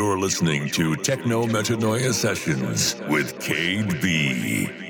You're listening to Techno Metanoia Sessions with Cade B.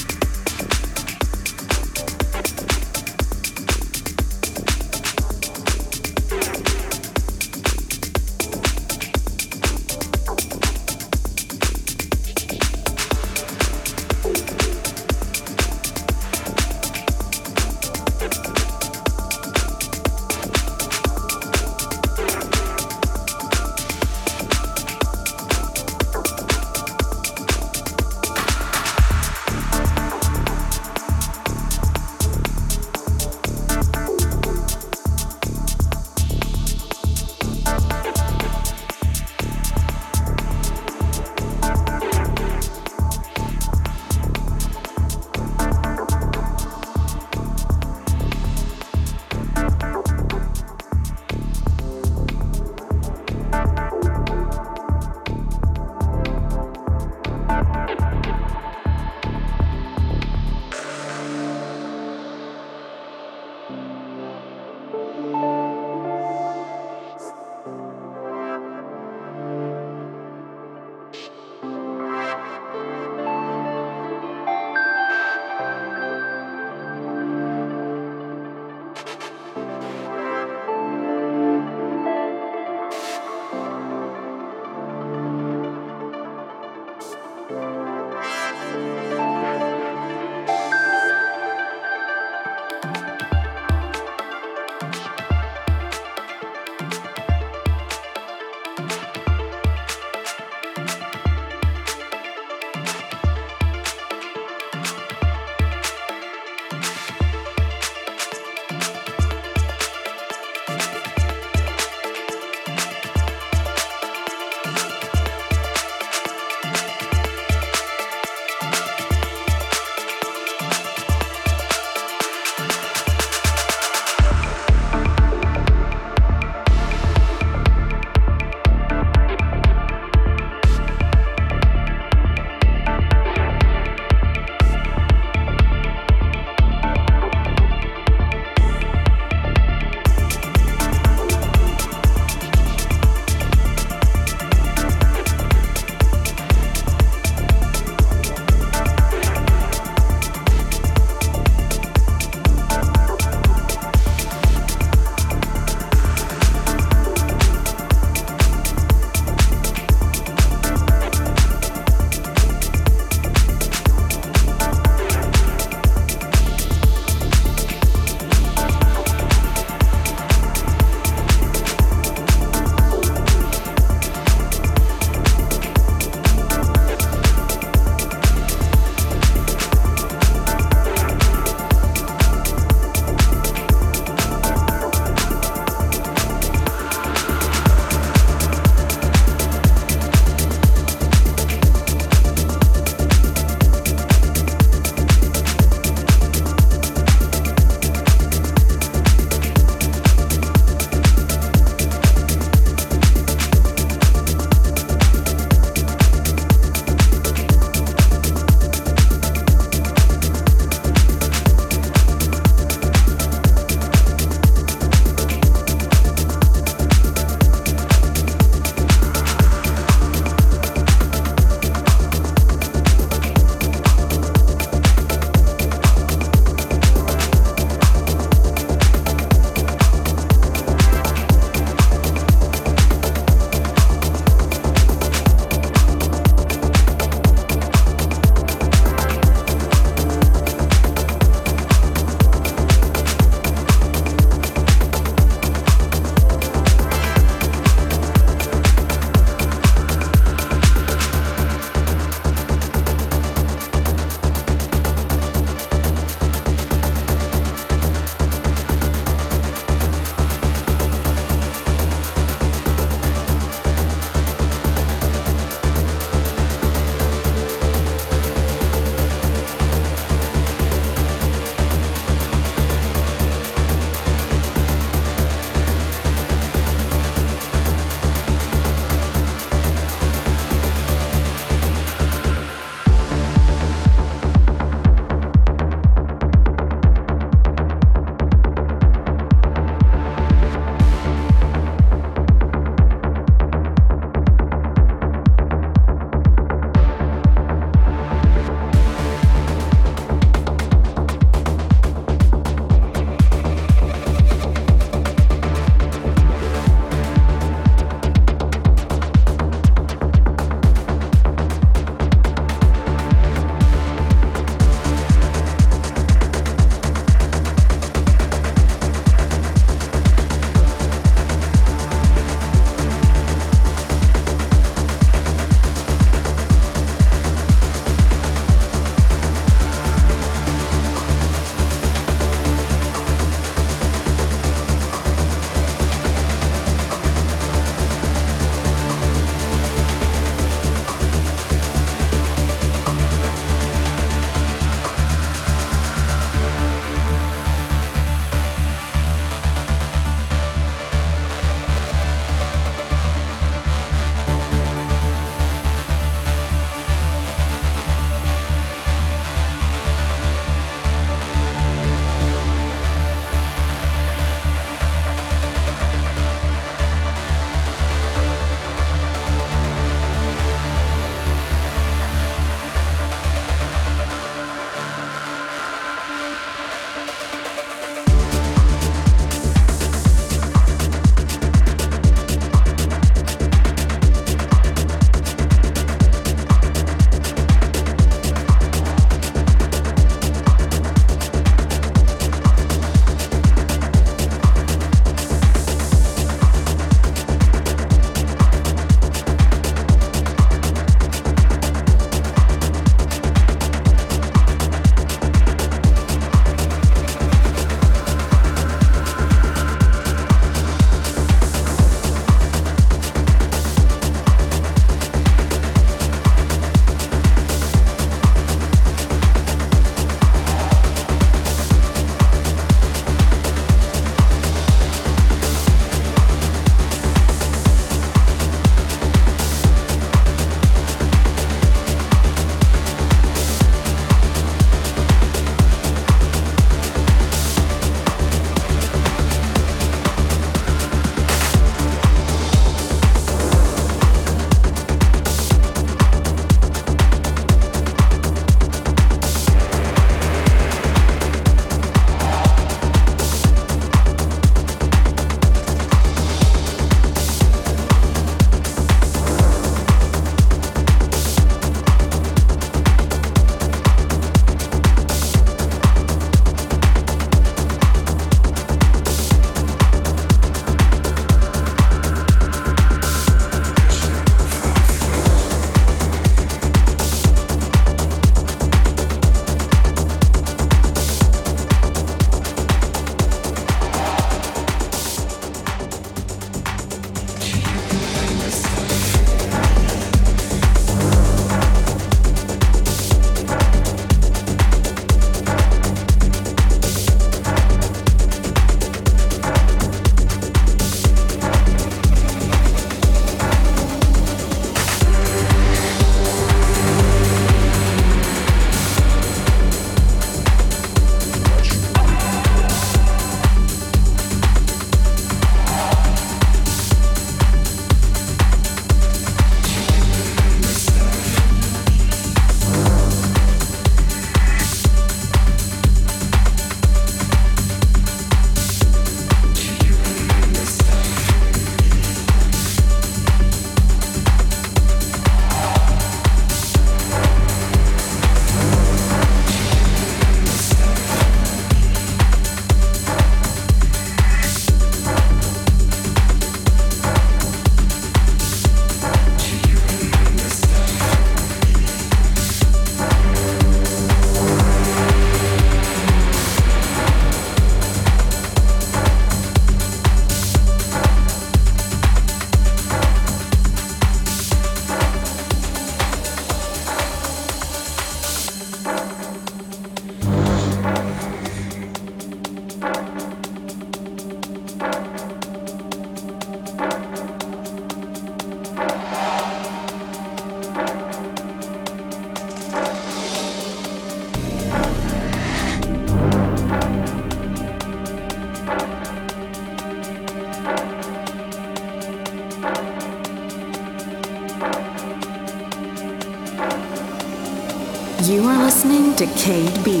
B.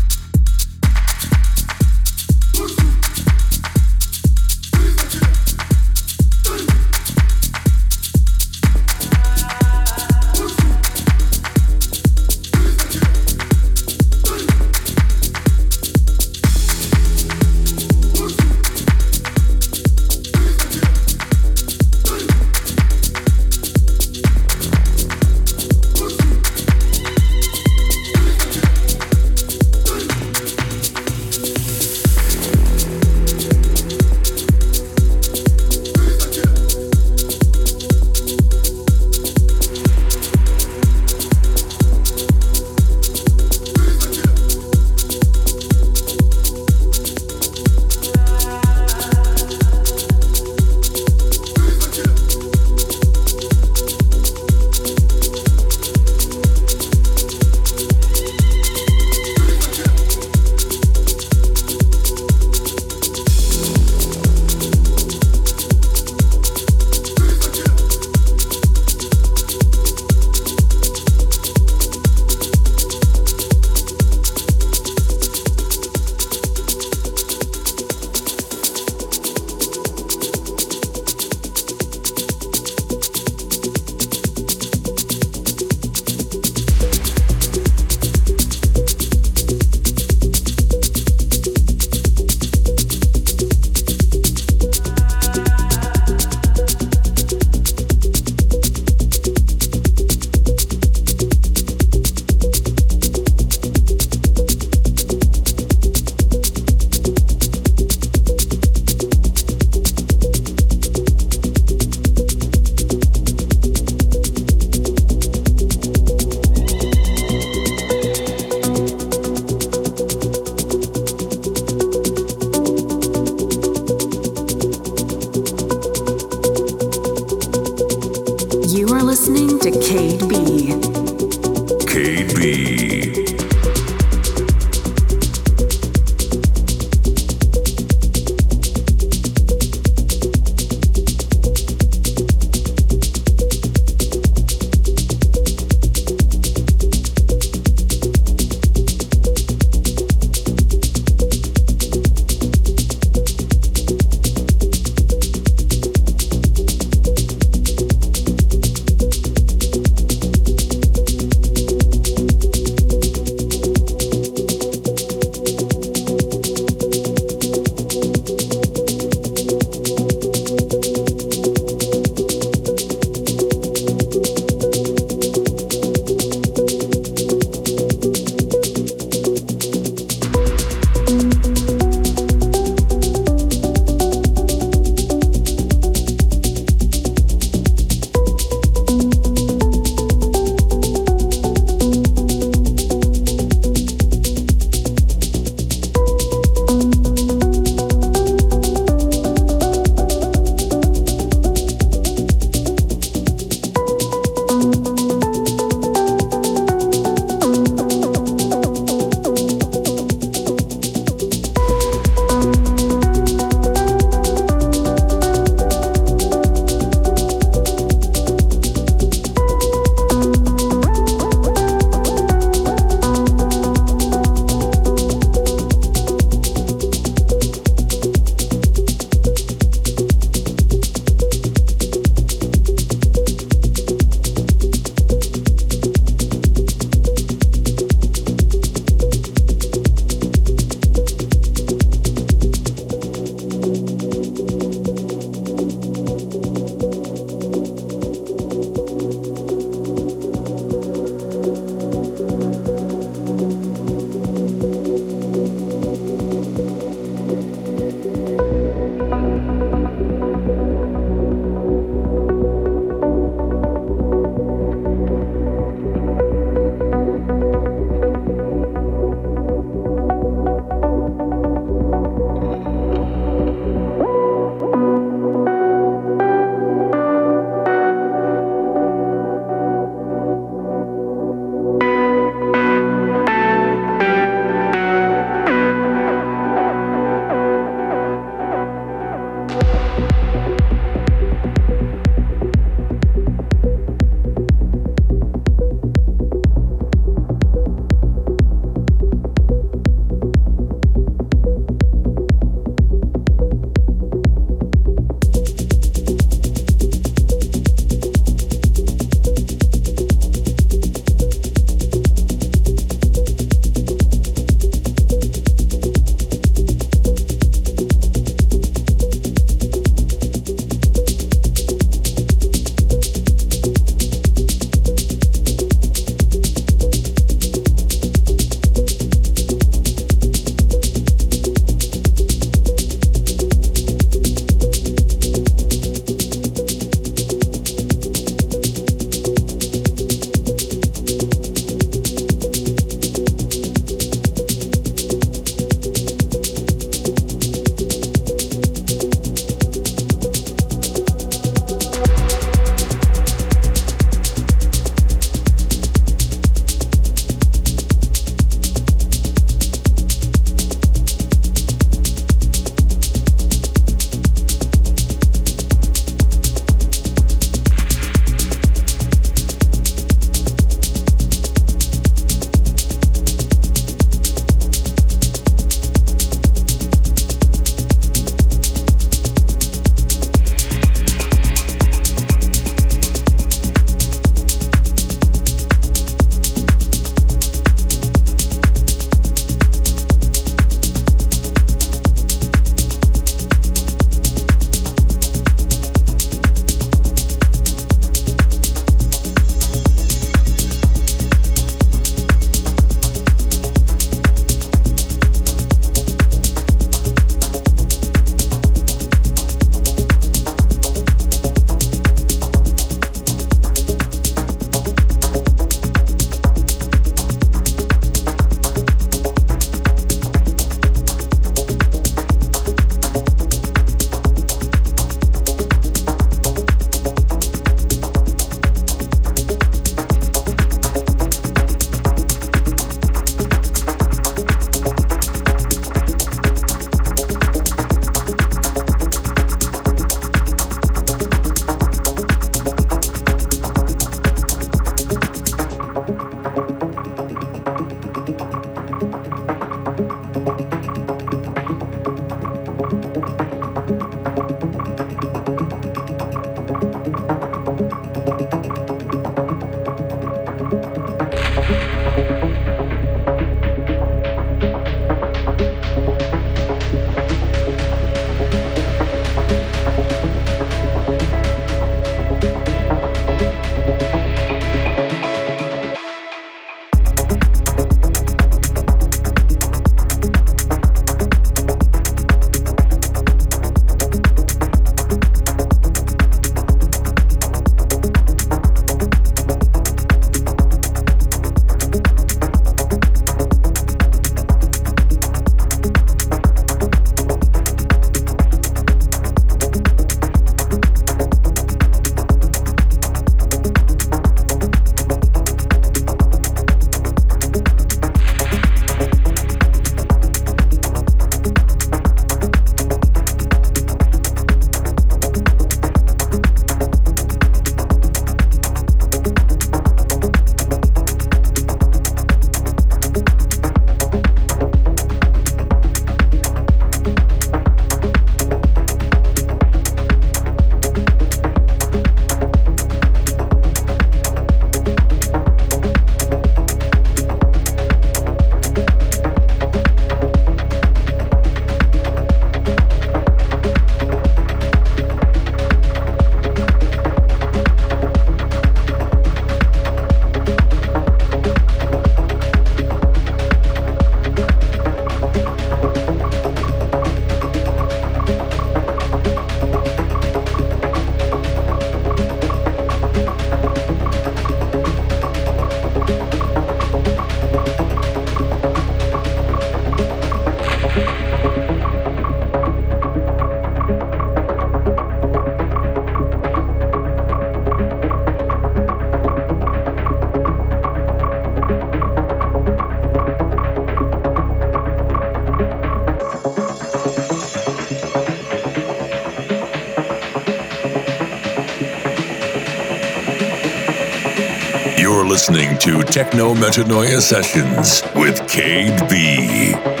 listening to Techno Metanoia Sessions with Cade B.